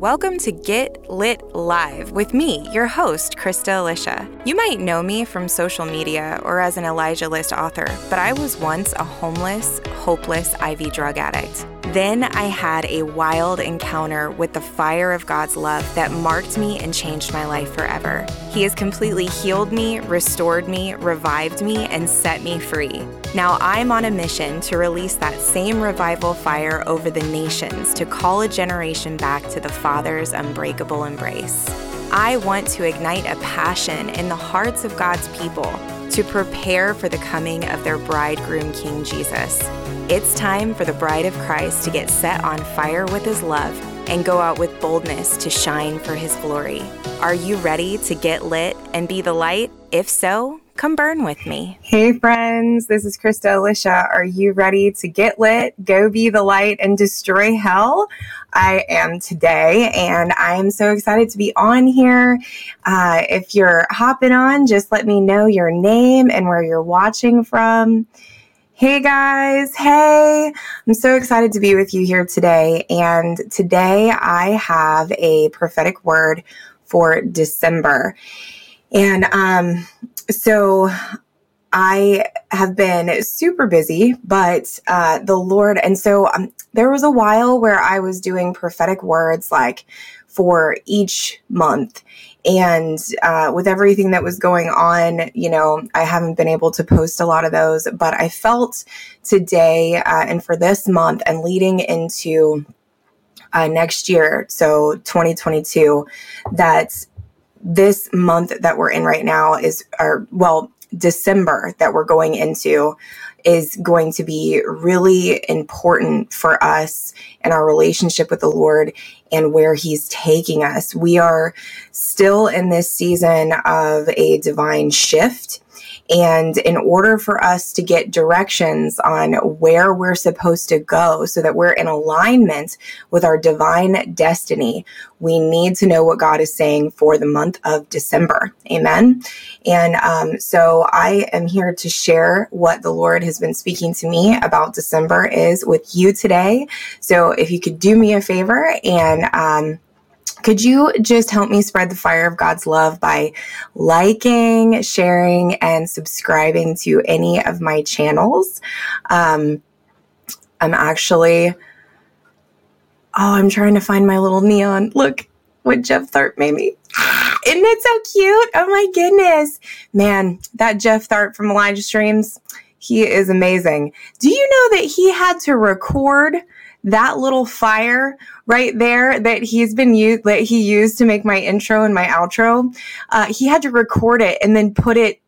Welcome to Get Lit Live with me, your host, Krista Alicia. You might know me from social media or as an Elijah List author, but I was once a homeless, hopeless IV drug addict. Then I had a wild encounter with the fire of God's love that marked me and changed my life forever. He has completely healed me, restored me, revived me, and set me free. Now I'm on a mission to release that same revival fire over the nations to call a generation back to the Father's unbreakable embrace. I want to ignite a passion in the hearts of God's people to prepare for the coming of their bridegroom, King Jesus. It's time for the bride of Christ to get set on fire with his love and go out with boldness to shine for his glory. Are you ready to get lit and be the light? If so, come burn with me. Hey, friends, this is Krista Alicia. Are you ready to get lit, go be the light, and destroy hell? I am today, and I am so excited to be on here. Uh, if you're hopping on, just let me know your name and where you're watching from. Hey guys, hey, I'm so excited to be with you here today. And today I have a prophetic word for December. And um, so I have been super busy, but uh, the Lord, and so um, there was a while where I was doing prophetic words like for each month. And uh, with everything that was going on, you know, I haven't been able to post a lot of those, but I felt today uh, and for this month and leading into uh, next year, so 2022, that this month that we're in right now is, or well, December that we're going into is going to be really important for us and our relationship with the Lord and where He's taking us. We are still in this season of a divine shift. And in order for us to get directions on where we're supposed to go so that we're in alignment with our divine destiny, we need to know what God is saying for the month of December. Amen. And um, so I am here to share what the Lord has been speaking to me about December is with you today. So if you could do me a favor and um, could you just help me spread the fire of God's love by liking, sharing, and subscribing to any of my channels? Um, I'm actually, oh, I'm trying to find my little neon. Look what Jeff Tharp made me. Isn't it so cute? Oh my goodness. Man, that Jeff Tharp from Elijah Streams, he is amazing. Do you know that he had to record that little fire right there that he's been used that he used to make my intro and my outro uh, he had to record it and then put it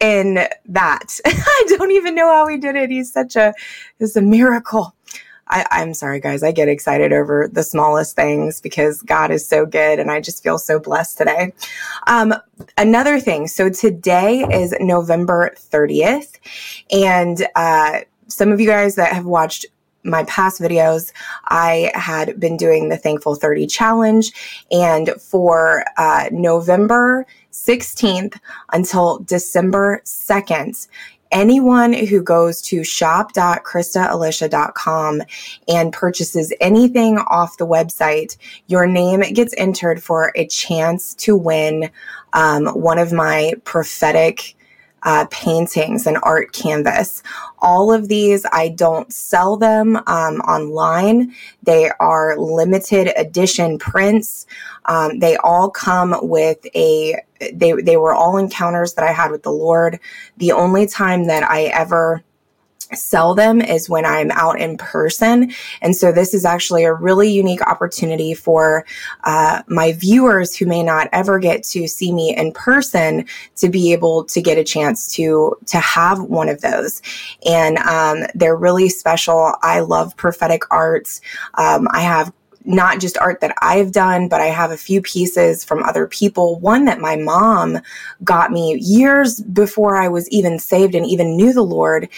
in that i don't even know how he did it he's such a it's a miracle I, I'm sorry, guys. I get excited over the smallest things because God is so good and I just feel so blessed today. Um, another thing. So today is November 30th. And uh, some of you guys that have watched my past videos, I had been doing the Thankful 30 challenge. And for uh, November 16th until December 2nd, anyone who goes to shop.kristaalicia.com and purchases anything off the website, your name gets entered for a chance to win um, one of my prophetic uh, paintings and art canvas. All of these, I don't sell them um, online. They are limited edition prints. Um, they all come with a, they, they were all encounters that I had with the Lord. The only time that I ever sell them is when I'm out in person. And so this is actually a really unique opportunity for uh, my viewers who may not ever get to see me in person to be able to get a chance to to have one of those. And um, they're really special. I love prophetic arts. Um, I have not just art that I've done, but I have a few pieces from other people. One that my mom got me years before I was even saved and even knew the Lord.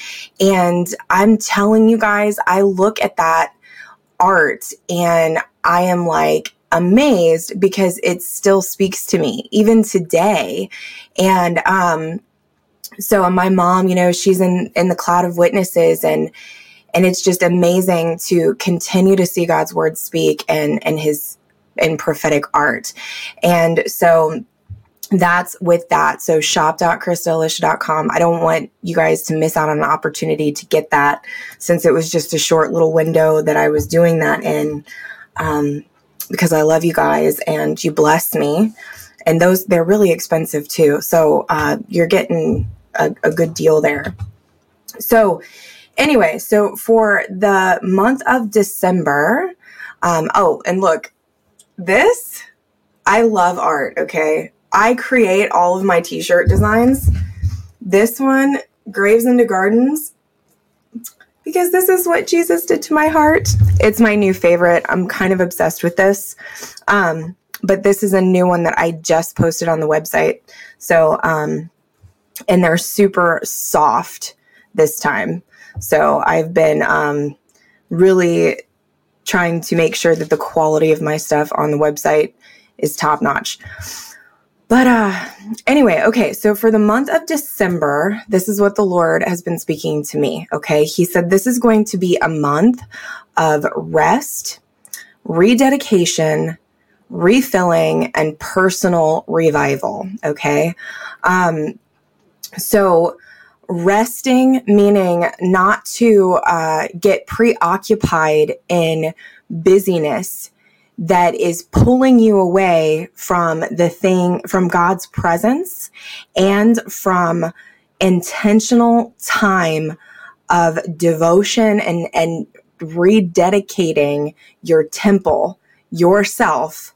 And I'm telling you guys, I look at that art and I am like, amazed because it still speaks to me even today and um so my mom you know she's in in the cloud of witnesses and and it's just amazing to continue to see God's word speak and and his in prophetic art. And so that's with that. So shop.kristaalicia.com. I don't want you guys to miss out on an opportunity to get that since it was just a short little window that I was doing that in. Um, because I love you guys and you bless me. And those, they're really expensive too. So, uh, you're getting a, a good deal there. So, anyway, so for the month of December, um, oh, and look, this, I love art, okay? I create all of my t shirt designs. This one, Graves into Gardens, because this is what Jesus did to my heart. It's my new favorite. I'm kind of obsessed with this. Um, but this is a new one that I just posted on the website. So, um, and they're super soft this time. So I've been um, really trying to make sure that the quality of my stuff on the website is top notch. But uh anyway, okay, so for the month of December, this is what the Lord has been speaking to me, okay? He said this is going to be a month of rest, rededication, refilling and personal revival, okay? Um so resting meaning not to uh, get preoccupied in busyness that is pulling you away from the thing, from God's presence and from intentional time of devotion and, and rededicating your temple, yourself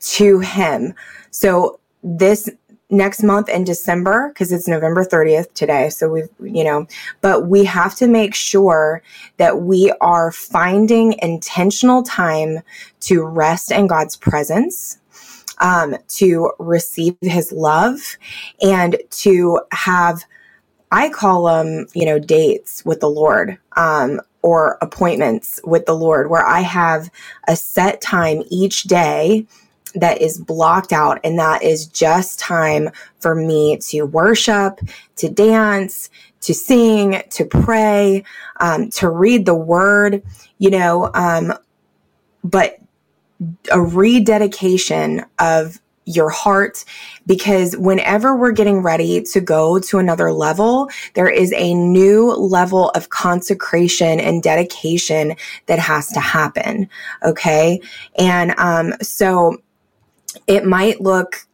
to Him. So this next month in December because it's November 30th today. So we've, you know, but we have to make sure that we are finding intentional time to rest in God's presence. Um, to receive his love and to have, I call them, you know, dates with the Lord, um, or appointments with the Lord where I have a set time each day that is blocked out and that is just time for me to worship to dance to sing to pray um, to read the word you know um, but a rededication of your heart because whenever we're getting ready to go to another level, there is a new level of consecration and dedication that has to happen. Okay. And, um, so it might look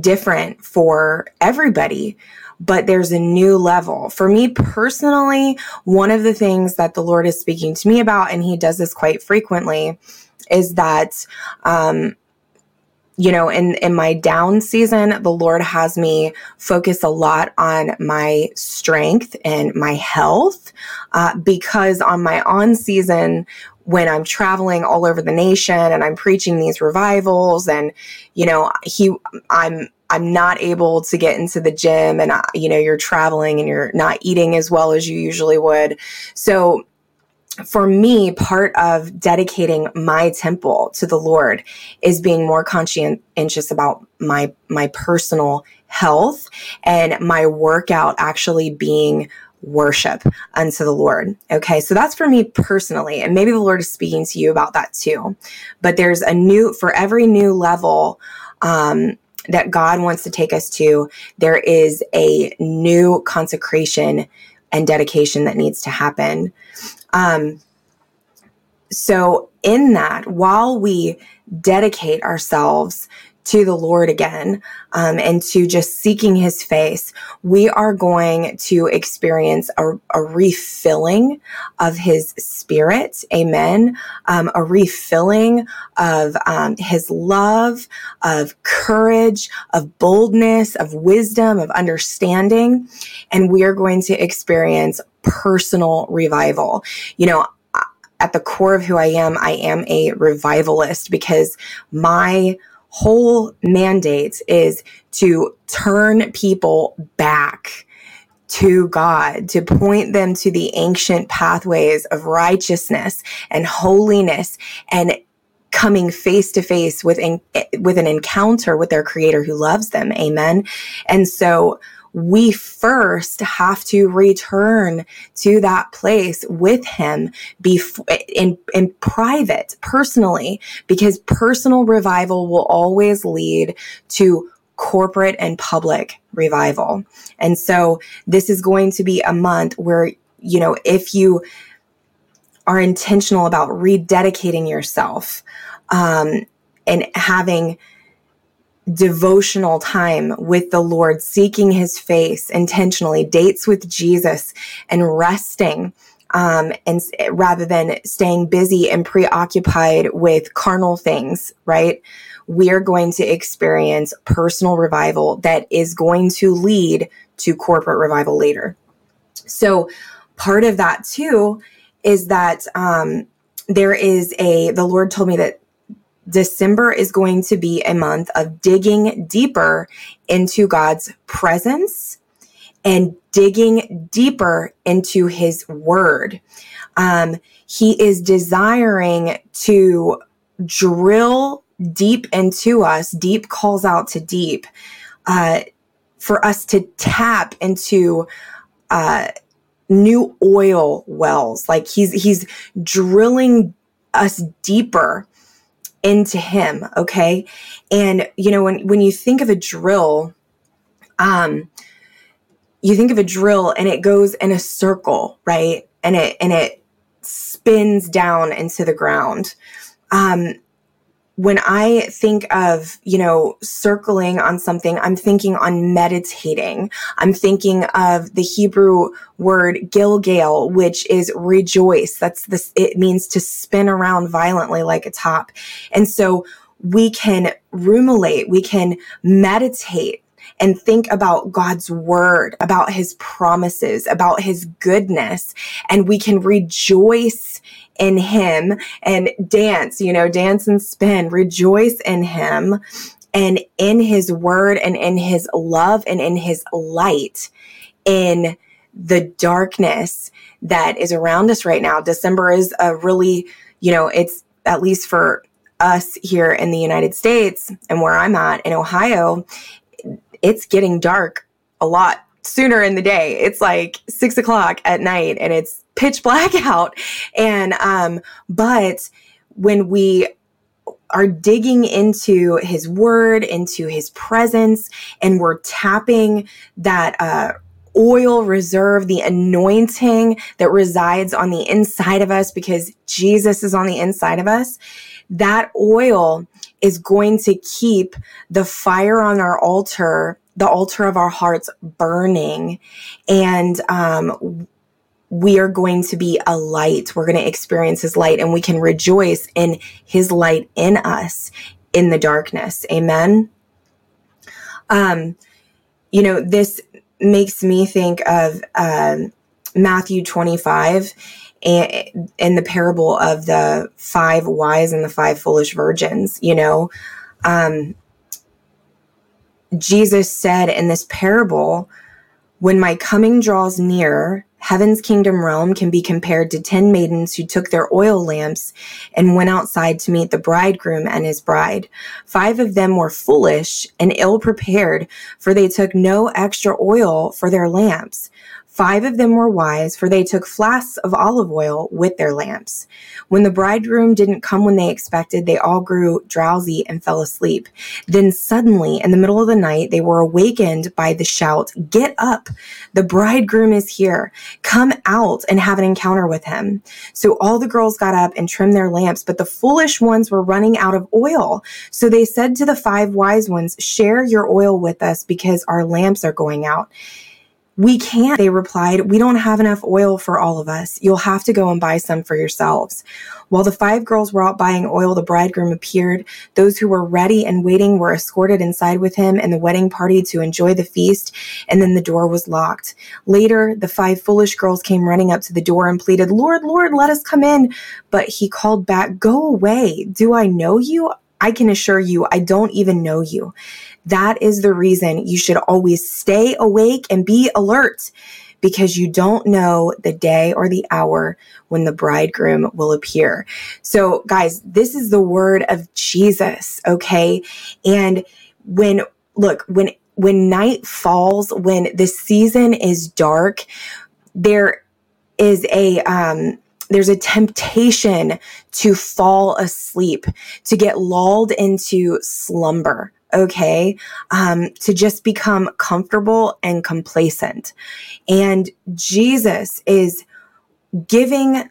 different for everybody but there's a new level. For me personally, one of the things that the Lord is speaking to me about, and He does this quite frequently, is that, um, you know, in, in my down season, the Lord has me focus a lot on my strength and my health, uh, because on my on season, when I'm traveling all over the nation and I'm preaching these revivals and you know he I'm I'm not able to get into the gym and you know you're traveling and you're not eating as well as you usually would. So for me part of dedicating my temple to the lord is being more conscientious about my my personal health and my workout actually being worship unto the Lord. Okay. So that's for me personally. And maybe the Lord is speaking to you about that too. But there's a new, for every new level, um, that God wants to take us to, there is a new consecration and dedication that needs to happen. Um, so in that, while we dedicate ourselves to the Lord again um, and to just seeking his face, we are going to experience a, a refilling of his spirit. Amen. Um, a refilling of um, his love, of courage, of boldness, of wisdom, of understanding. And we are going to experience personal revival. You know, at the core of who I am, I am a revivalist because my whole mandate is to turn people back to God, to point them to the ancient pathways of righteousness and holiness and coming face to face with with an encounter with their creator who loves them. Amen. And so we first have to return to that place with him in, in private, personally, because personal revival will always lead to corporate and public revival. And so this is going to be a month where, you know, if you are intentional about rededicating yourself, um, and having devotional time with the Lord, seeking his face intentionally, dates with Jesus and resting. Um, and rather than staying busy and preoccupied with carnal things, right? We're going to experience personal revival that is going to lead to corporate revival later. So part of that too is that, um, there is a, the Lord told me that December is going to be a month of digging deeper into God's presence and digging deeper into his word. Um, he is desiring to drill deep into us. Deep calls out to deep, uh, for us to tap into, uh, new oil wells. Like he's, he's drilling us deeper into him okay? And you know when when you think of a drill um you think of a drill and it goes in a circle right? And it and it spins down into the ground. Um when I think of, you know, circling on something, I'm thinking on meditating. I'm thinking of the Hebrew word gilgal, which is rejoice. That's this, it means to spin around violently like a top. And so we can ruminate, we can meditate and think about God's word, about his promises, about his goodness, and we can rejoice in him and dance, you know, dance and spin, rejoice in him and in his word and in his love and in his light in the darkness that is around us right now. December is a really, you know, it's at least for us here in the United States and where I'm at in Ohio, it's getting dark a lot sooner in the day. It's like six o'clock at night and it's pitch black out. And, um, but when we are digging into his word, into his presence, and we're tapping that, uh, oil reserve, the anointing that resides on the inside of us because Jesus is on the inside of us, that oil is going to keep the fire on our altar, the altar of our hearts burning. And, um, we are going to be a light. We're going to experience his light and we can rejoice in his light in us in the darkness. Amen. Um, you know, this makes me think of um, Matthew 25 and, the parable of the five wise and the five foolish virgins. You know, um, Jesus said in this parable, when my coming draws near, Heaven's kingdom realm can be compared to 10 maidens who took their oil lamps and went outside to meet the bridegroom and his bride. Five of them were foolish and ill prepared, for they took no extra oil for their lamps. Five of them were wise, for they took flasks of olive oil with their lamps. When the bridegroom didn't come when they expected, they all grew drowsy and fell asleep. Then suddenly, in the middle of the night, they were awakened by the shout, Get up! The bridegroom is here. Come out and have an encounter with him. So all the girls got up and trimmed their lamps, but the foolish ones were running out of oil. So they said to the five wise ones, Share your oil with us because our lamps are going out. We can't, they replied. We don't have enough oil for all of us. You'll have to go and buy some for yourselves. While the five girls were out buying oil, the bridegroom appeared. Those who were ready and waiting were escorted inside with him and the wedding party to enjoy the feast, and then the door was locked. Later, the five foolish girls came running up to the door and pleaded, Lord, Lord, let us come in. But he called back, Go away. Do I know you? I can assure you, I don't even know you. That is the reason you should always stay awake and be alert because you don't know the day or the hour when the bridegroom will appear. So, guys, this is the word of Jesus, okay? And when, look, when when night falls, when the season is dark, there is a, um, there's a temptation to fall asleep, to get lulled into slumber okay um, to just become comfortable and complacent. And jesus is giving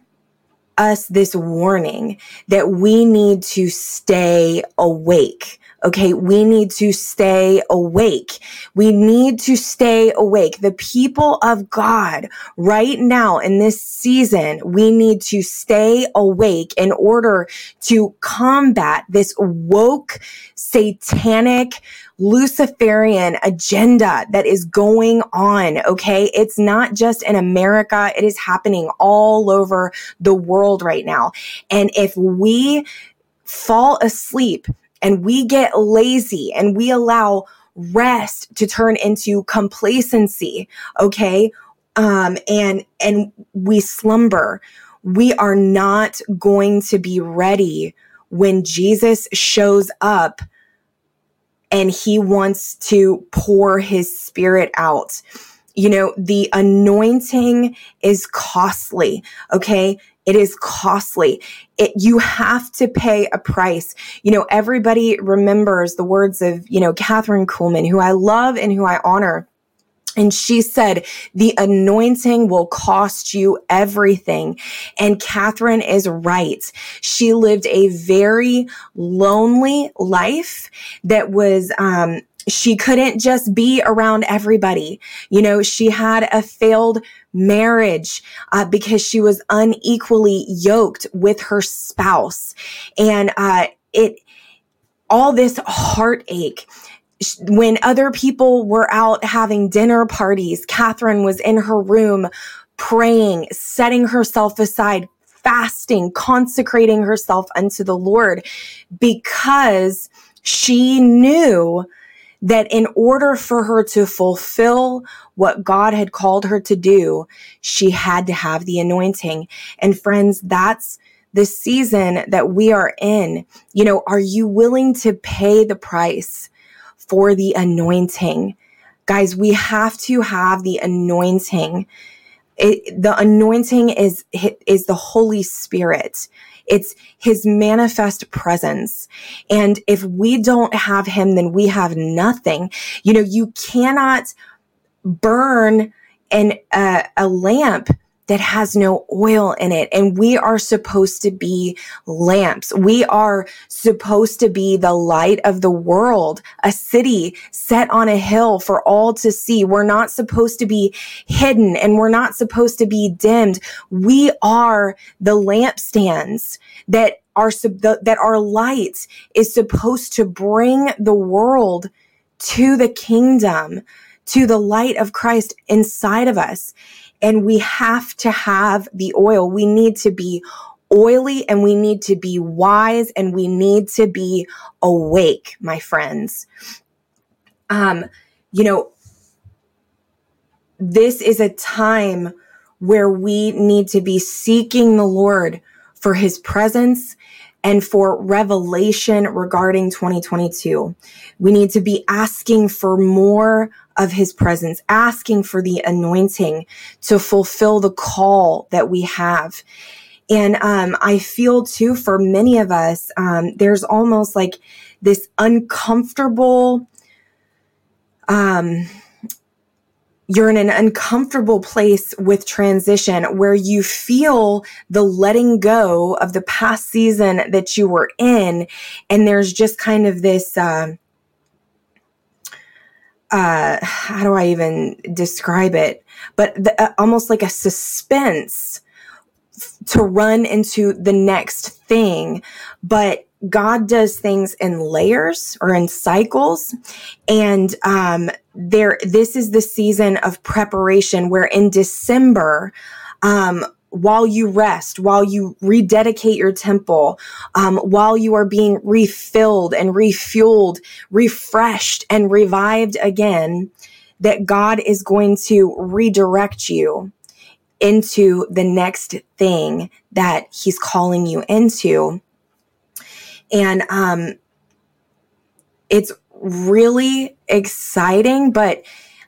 us this warning that we need to stay awake Okay. We need to stay awake. We need to stay awake. The people of God right now in this season, we need to stay awake in order to combat this woke, satanic, Luciferian agenda that is going on. Okay. It's not just in America. It is happening all over the world right now. And if we fall asleep and we get lazy and we allow rest to turn into complacency, okay? Um, and, and we slumber, we are not going to be ready when Jesus shows up and he wants to pour his spirit out. You know, the anointing is costly. Okay. It is costly. It, you have to pay a price. You know, everybody remembers the words of, you know, Kathryn Kuhlman, who I love and who I honor. And she said, the anointing will cost you everything. And Kathryn is right. She lived a very lonely life that was, um, she couldn't just be around everybody. You know, she had a failed marriage uh, because she was unequally yoked with her spouse. And uh, it, all this heartache when other people were out having dinner parties, Kathryn was in her room praying, setting herself aside, fasting, consecrating herself unto the Lord because she knew that in order for her to fulfill what God had called her to do, she had to have the anointing. And friends, that's the season that we are in. You know, are you willing to pay the price for the anointing? Guys, we have to have the anointing. It, the anointing is, is the Holy Spirit. It's his manifest presence. And if we don't have him, then we have nothing. You know, you cannot burn an, uh, a lamp that has no oil in it. And we are supposed to be lamps. We are supposed to be the light of the world, a city set on a hill for all to see. We're not supposed to be hidden and we're not supposed to be dimmed. We are the lampstands that are that our light is supposed to bring the world to the kingdom, to the light of Christ inside of us and we have to have the oil. We need to be oily and we need to be wise and we need to be awake, my friends. Um, you know, this is a time where we need to be seeking the Lord for his presence and for revelation regarding 2022. We need to be asking for more of his presence, asking for the anointing to fulfill the call that we have. And um, I feel too, for many of us, um, there's almost like this uncomfortable, um, you're in an uncomfortable place with transition where you feel the letting go of the past season that you were in. And there's just kind of this, uh, uh, how do I even describe it? But the, uh, almost like a suspense to run into the next thing. But God does things in layers or in cycles. And um, there, this is the season of preparation where in December, um, while you rest, while you rededicate your temple, um, while you are being refilled and refueled, refreshed and revived again, that God is going to redirect you into the next thing that He's calling you into. And um, it's really exciting, but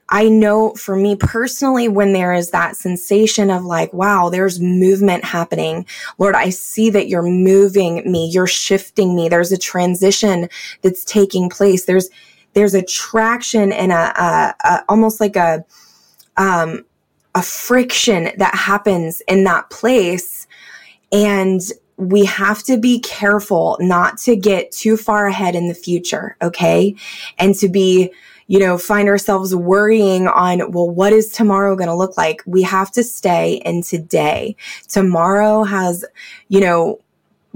I know for me personally, when there is that sensation of like, wow, there's movement happening. Lord, I see that you're moving me. You're shifting me. There's a transition that's taking place. There's, there's a traction and a, a, a almost like a, um, a friction that happens in that place. And we have to be careful not to get too far ahead in the future. Okay. And to be, you know, find ourselves worrying on, well, what is tomorrow going to look like? We have to stay in today. Tomorrow has, you know,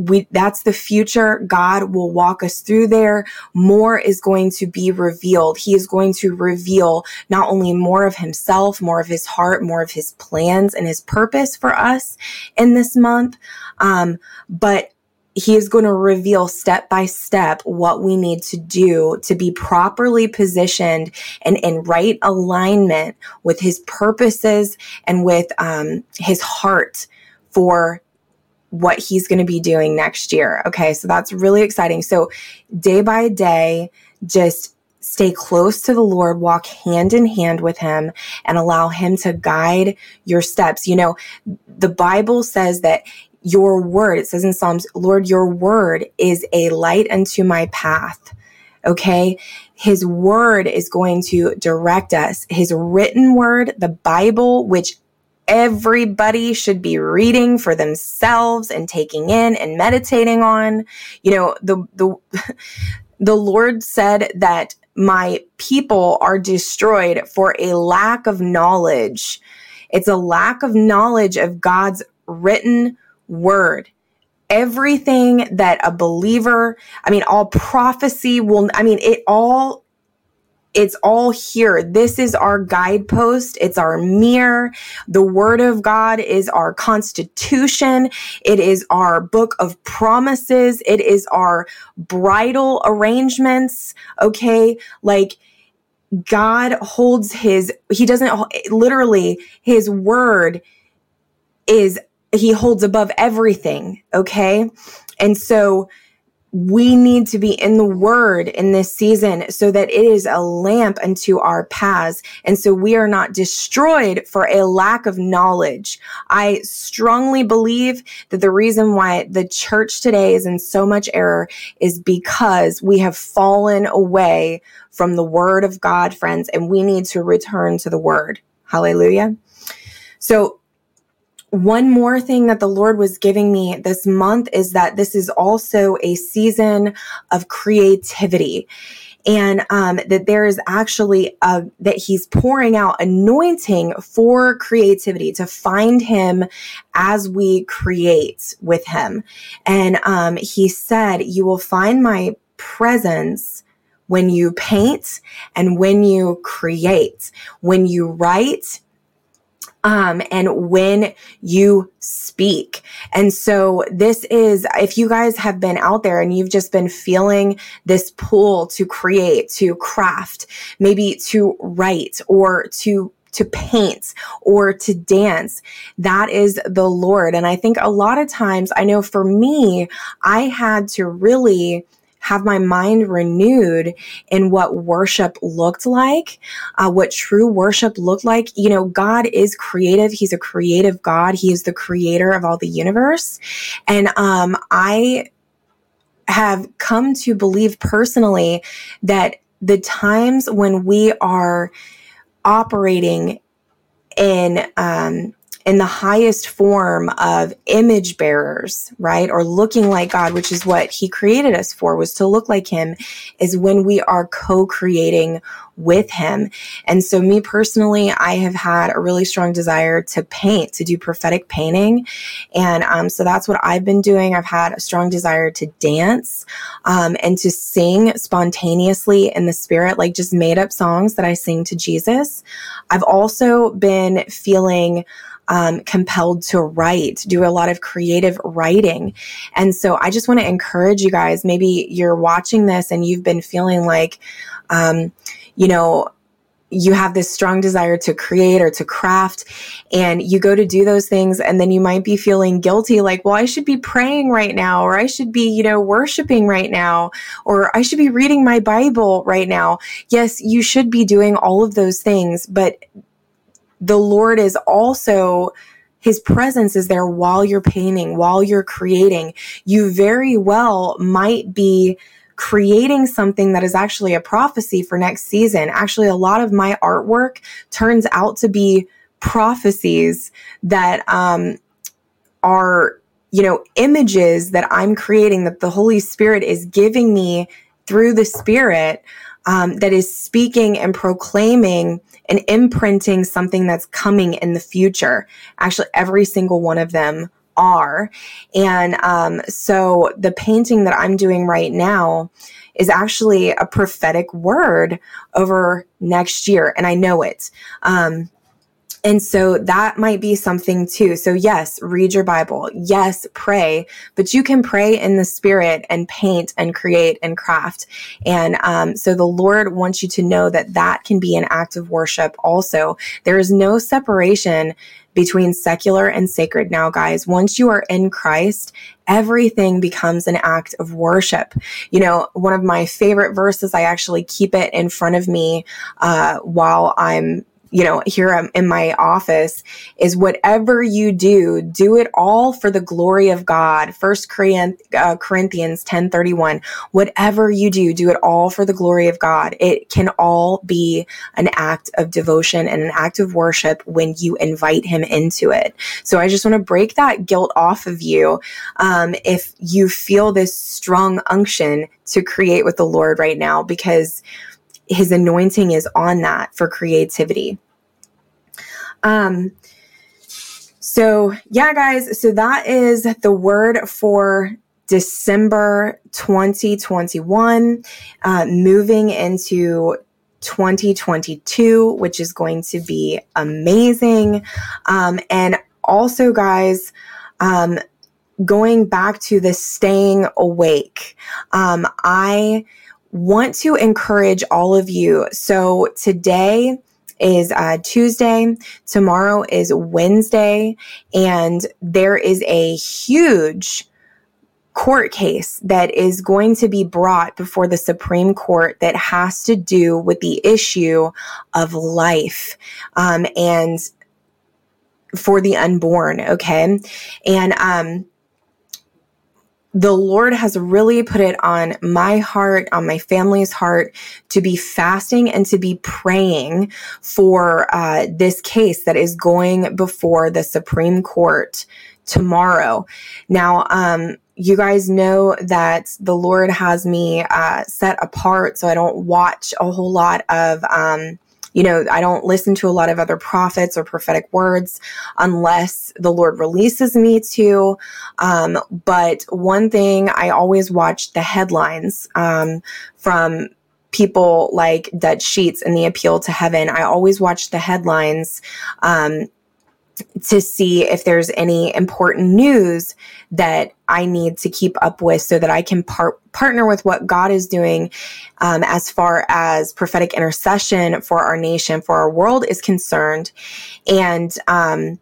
we that's the future. God will walk us through there. More is going to be revealed. He is going to reveal not only more of himself more of his heart more of his plans and his purpose for us in this month. Um, but he is going to reveal step by step what we need to do to be properly positioned and in right alignment with his purposes and with um, his heart for what he's going to be doing next year. Okay, so that's really exciting. So, day by day, just stay close to the Lord, walk hand in hand with him, and allow him to guide your steps. You know, the Bible says that your word, it says in Psalms, Lord, your word is a light unto my path. Okay. His word is going to direct us. His written word, the Bible, which everybody should be reading for themselves and taking in and meditating on. You know, the, the, the Lord said that my people are destroyed for a lack of knowledge. It's a lack of knowledge of God's written word. Everything that a believer, I mean, all prophecy will, I mean, it all, it's all here. This is our guidepost. It's our mirror. The word of God is our constitution. It is our book of promises. It is our bridal arrangements. Okay. Like, God holds his, he doesn't literally, his word is he holds above everything. Okay. And so we need to be in the word in this season so that it is a lamp unto our paths. And so we are not destroyed for a lack of knowledge. I strongly believe that the reason why the church today is in so much error is because we have fallen away from the word of God, friends, and we need to return to the word. Hallelujah. So one more thing that the Lord was giving me this month is that this is also a season of creativity. And um, that there is actually a, that he's pouring out anointing for creativity to find him as we create with him. And um, he said you will find my presence when you paint and when you create. When you write um, and when you speak. And so this is, if you guys have been out there and you've just been feeling this pull to create, to craft, maybe to write or to to paint or to dance. That is the Lord. And I think a lot of times, I know for me, I had to really have my mind renewed in what worship looked like, uh, what true worship looked like. You know, God is creative. He's a creative God. He is the creator of all the universe. And um, I have come to believe personally that the times when we are operating in um, in the highest form of image bearers, right? Or looking like God, which is what he created us for, was to look like him, is when we are co-creating with him. And so me personally, I have had a really strong desire to paint, to do prophetic painting. And um, so that's what I've been doing. I've had a strong desire to dance um, and to sing spontaneously in the spirit, like just made up songs that I sing to Jesus. I've also been feeling um, compelled to write, do a lot of creative writing. And so I just want to encourage you guys. Maybe you're watching this and you've been feeling like, um, you know, you have this strong desire to create or to craft and you go to do those things and then you might be feeling guilty like well I should be praying right now or I should be you know worshiping right now or I should be reading my bible right now yes you should be doing all of those things but the lord is also his presence is there while you're painting while you're creating you very well might be creating something that is actually a prophecy for next season. Actually, a lot of my artwork turns out to be prophecies that um, are, you know, images that I'm creating that the Holy Spirit is giving me through the Spirit um, that is speaking and proclaiming and imprinting something that's coming in the future. Actually, every single one of them are. And um, so the painting that I'm doing right now is actually a prophetic word over next year. And I know it. Um, and so that might be something too. So yes, read your Bible. Yes, pray, but you can pray in the spirit and paint and create and craft. And um, so the Lord wants you to know that that can be an act of worship also. There is no separation between secular and sacred now, guys. Once you are in Christ, everything becomes an act of worship. You know, one of my favorite verses, I actually keep it in front of me uh, while I'm you know, here in my office is whatever you do, do it all for the glory of God. First uh, Corinthians 10 31. Whatever you do, do it all for the glory of God. It can all be an act of devotion and an act of worship when you invite Him into it. So I just want to break that guilt off of you. Um, if you feel this strong unction to create with the Lord right now, because his anointing is on that for creativity. Um, so yeah, guys, so that is the word for December 2021, uh, moving into 2022, which is going to be amazing. Um, and also, guys, um, going back to the staying awake, um, I want to encourage all of you. So today is uh, Tuesday, tomorrow is Wednesday, and there is a huge court case that is going to be brought before the Supreme Court that has to do with the issue of life um, and for the unborn. Okay. And um, the Lord has really put it on my heart, on my family's heart, to be fasting and to be praying for uh, this case that is going before the Supreme Court tomorrow. Now, um, you guys know that the Lord has me uh, set apart, so I don't watch a whole lot of. Um, you know, I don't listen to a lot of other prophets or prophetic words unless the Lord releases me to. Um, but one thing I always watch the headlines um, from people like Dutch Sheets and the Appeal to Heaven. I always watch the headlines um, to see if there's any important news that I need to keep up with so that I can par- partner with what God is doing um, as far as prophetic intercession for our nation, for our world is concerned. And um,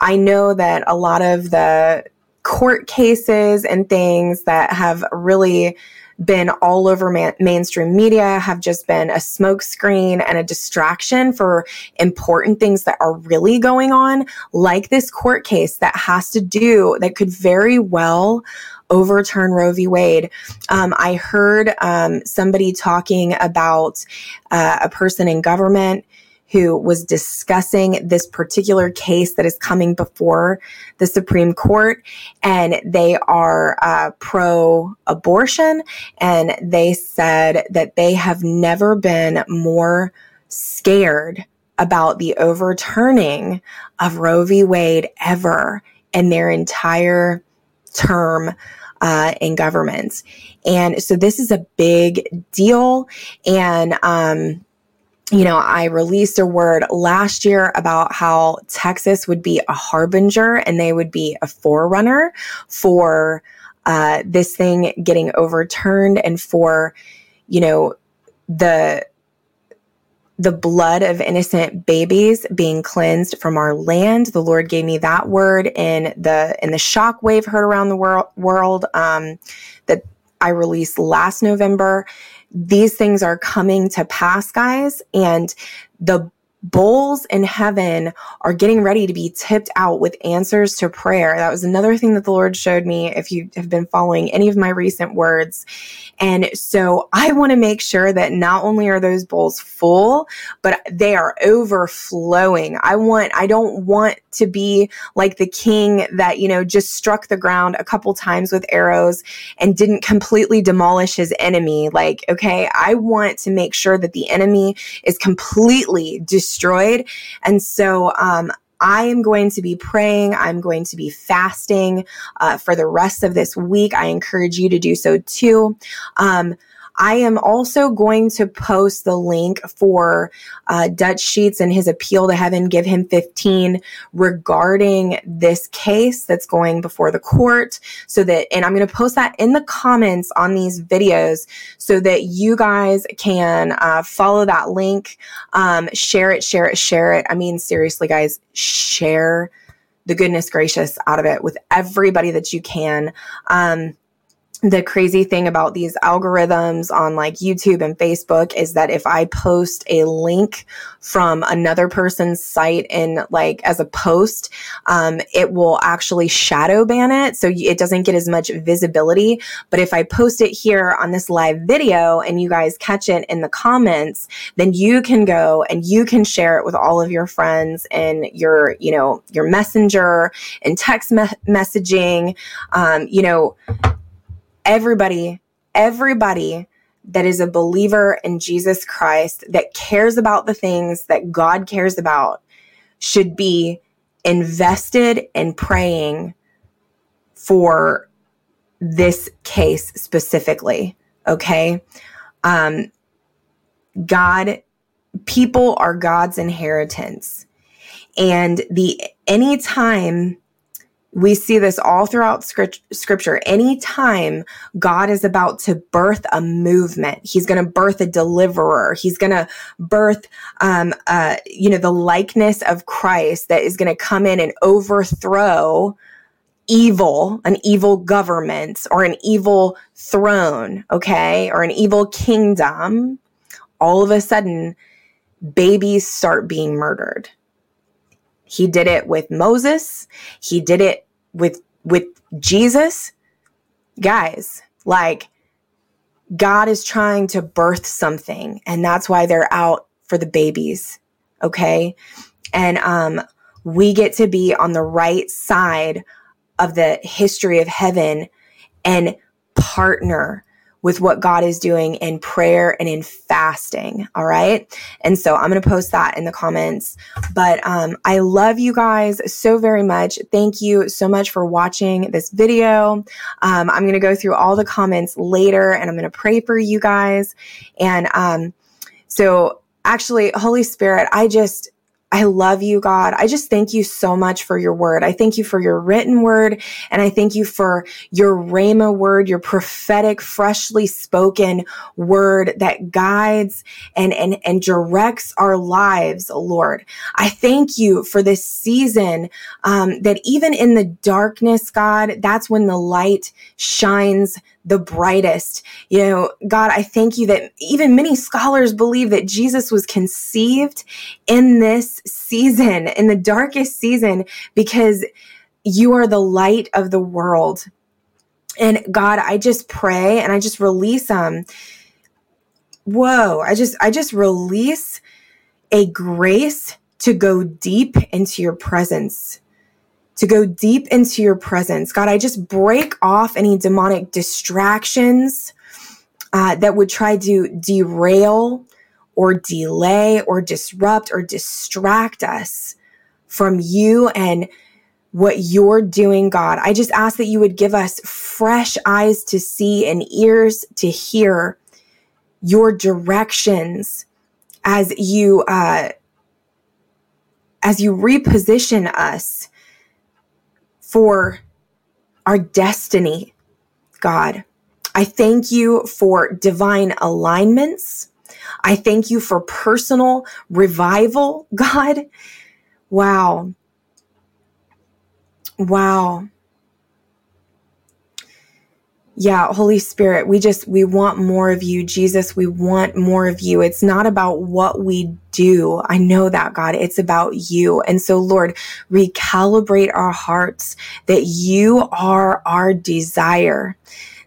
I know that a lot of the court cases and things that have really been all over man- mainstream media, have just been a smokescreen and a distraction for important things that are really going on, like this court case that has to do, that could very well overturn Roe v. Wade. Um, I heard um, somebody talking about uh, a person in government who was discussing this particular case that is coming before the Supreme Court, and they are uh, pro abortion. And they said that they have never been more scared about the overturning of Roe v. Wade ever in their entire term. Uh, in government. And so this is a big deal. And, um, you know, I released a word last year about how Texas would be a harbinger and they would be a forerunner for uh, this thing getting overturned and for, you know, the the blood of innocent babies being cleansed from our land. The Lord gave me that word in the in the shock wave heard around the world, world um, that I released last November. These things are coming to pass, guys, and the bowls in heaven are getting ready to be tipped out with answers to prayer. That was another thing that the Lord showed me if you have been following any of my recent words. And so I want to make sure that not only are those bowls full, but they are overflowing. I want, I don't want to be like the king that, you know, just struck the ground a couple times with arrows and didn't completely demolish his enemy. Like, okay, I want to make sure that the enemy is completely destroyed. And so, um, I am going to be praying. I'm going to be fasting uh, for the rest of this week. I encourage you to do so too. Um, I am also going to post the link for uh, Dutch Sheets and his appeal to heaven, give him 15 regarding this case that's going before the court. So that, and I'm going to post that in the comments on these videos so that you guys can uh, follow that link, um, share it, share it, share it. I mean, seriously, guys, share the goodness gracious out of it with everybody that you can. Um, the crazy thing about these algorithms on like YouTube and Facebook is that if I post a link from another person's site in like as a post, um, it will actually shadow ban it. So it doesn't get as much visibility. But if I post it here on this live video and you guys catch it in the comments, then you can go and you can share it with all of your friends and your, you know, your messenger and text me- messaging. Um, you know, everybody, everybody that is a believer in Jesus Christ, that cares about the things that God cares about, should be invested in praying for this case specifically. Okay. Um, God, people are God's inheritance. And the anytime we see this all throughout scripture. Anytime God is about to birth a movement, He's going to birth a deliverer. He's going to birth, um, uh, you know, the likeness of Christ that is going to come in and overthrow evil, an evil government or an evil throne, okay, or an evil kingdom. All of a sudden, babies start being murdered. He did it with Moses. He did it with with Jesus. Guys, like God is trying to birth something and that's why they're out for the babies, okay? And um we get to be on the right side of the history of heaven and partner with what God is doing in prayer and in fasting. All right. And so I'm going to post that in the comments. But um, I love you guys so very much. Thank you so much for watching this video. Um, I'm going to go through all the comments later and I'm going to pray for you guys. And um, so actually, Holy Spirit, I just, I love you, God. I just thank you so much for your word. I thank you for your written word and I thank you for your Rhema word, your prophetic, freshly spoken word that guides and, and, and directs our lives, Lord. I thank you for this season, um, that even in the darkness, God, that's when the light shines the brightest. You know, God, I thank you that even many scholars believe that Jesus was conceived in this season, in the darkest season, because you are the light of the world. And God, I just pray and I just release um whoa, I just I just release a grace to go deep into your presence to go deep into your presence. God, I just break off any demonic distractions uh, that would try to derail or delay or disrupt or distract us from you and what you're doing, God. I just ask that you would give us fresh eyes to see and ears to hear your directions as you uh, as you reposition us for our destiny, God. I thank you for divine alignments. I thank you for personal revival, God. Wow. Wow yeah, Holy Spirit, we just, we want more of you. Jesus, we want more of you. It's not about what we do. I know that, God. It's about you. And so, Lord, recalibrate our hearts that you are our desire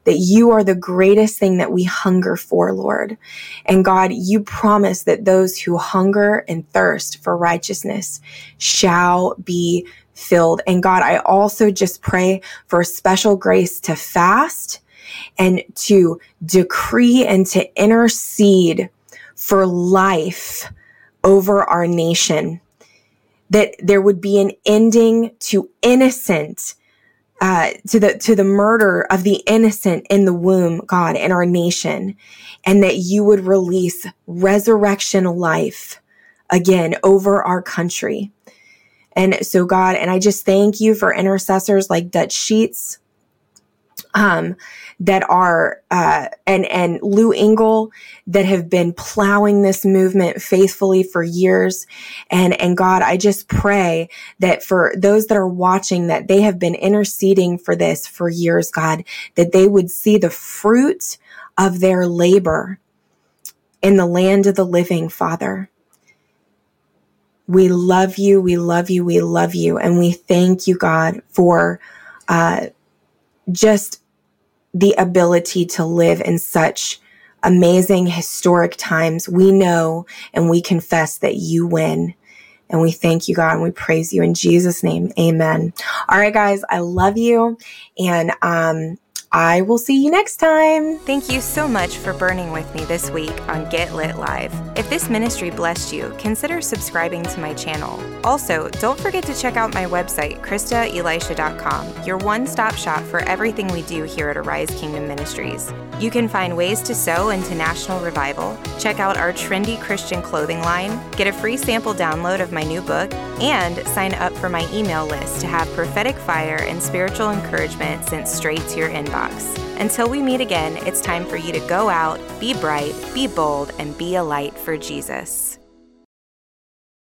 that you are the greatest thing that we hunger for, Lord. And God, you promise that those who hunger and thirst for righteousness shall be filled. And God, I also just pray for special grace to fast and to decree and to intercede for life over our nation. That there would be an ending to innocent, uh, to the to the murder of the innocent in the womb, God, in our nation, and that you would release resurrection life again over our country. And so, God, and I just thank you for intercessors like Dutch Sheets, um, that are uh, and and Lou Engle that have been plowing this movement faithfully for years. And and God, I just pray that for those that are watching, that they have been interceding for this for years, God, that they would see the fruit of their labor in the land of the living, Father. We love you. We love you. We love you. And we thank you, God, for uh, just the ability to live in such amazing historic times. We know and we confess that you win. And we thank you, God, and we praise you in Jesus' name. Amen. All right, guys, I love you. And um, I will see you next time. Thank you so much for burning with me this week on Get Lit Live. If this ministry blessed you, consider subscribing to my channel. Also, don't forget to check out my website, KristaAlicia.com, your one stop shop for everything we do here at Arise Kingdom Ministries. You can find ways to sow into national revival, check out our trendy Christian clothing line, get a free sample download of my new book, and sign up for my email list to have prophetic fire and spiritual encouragement sent straight to your inbox. Until we meet again, it's time for you to go out, be bright, be bold, and be a light for Jesus.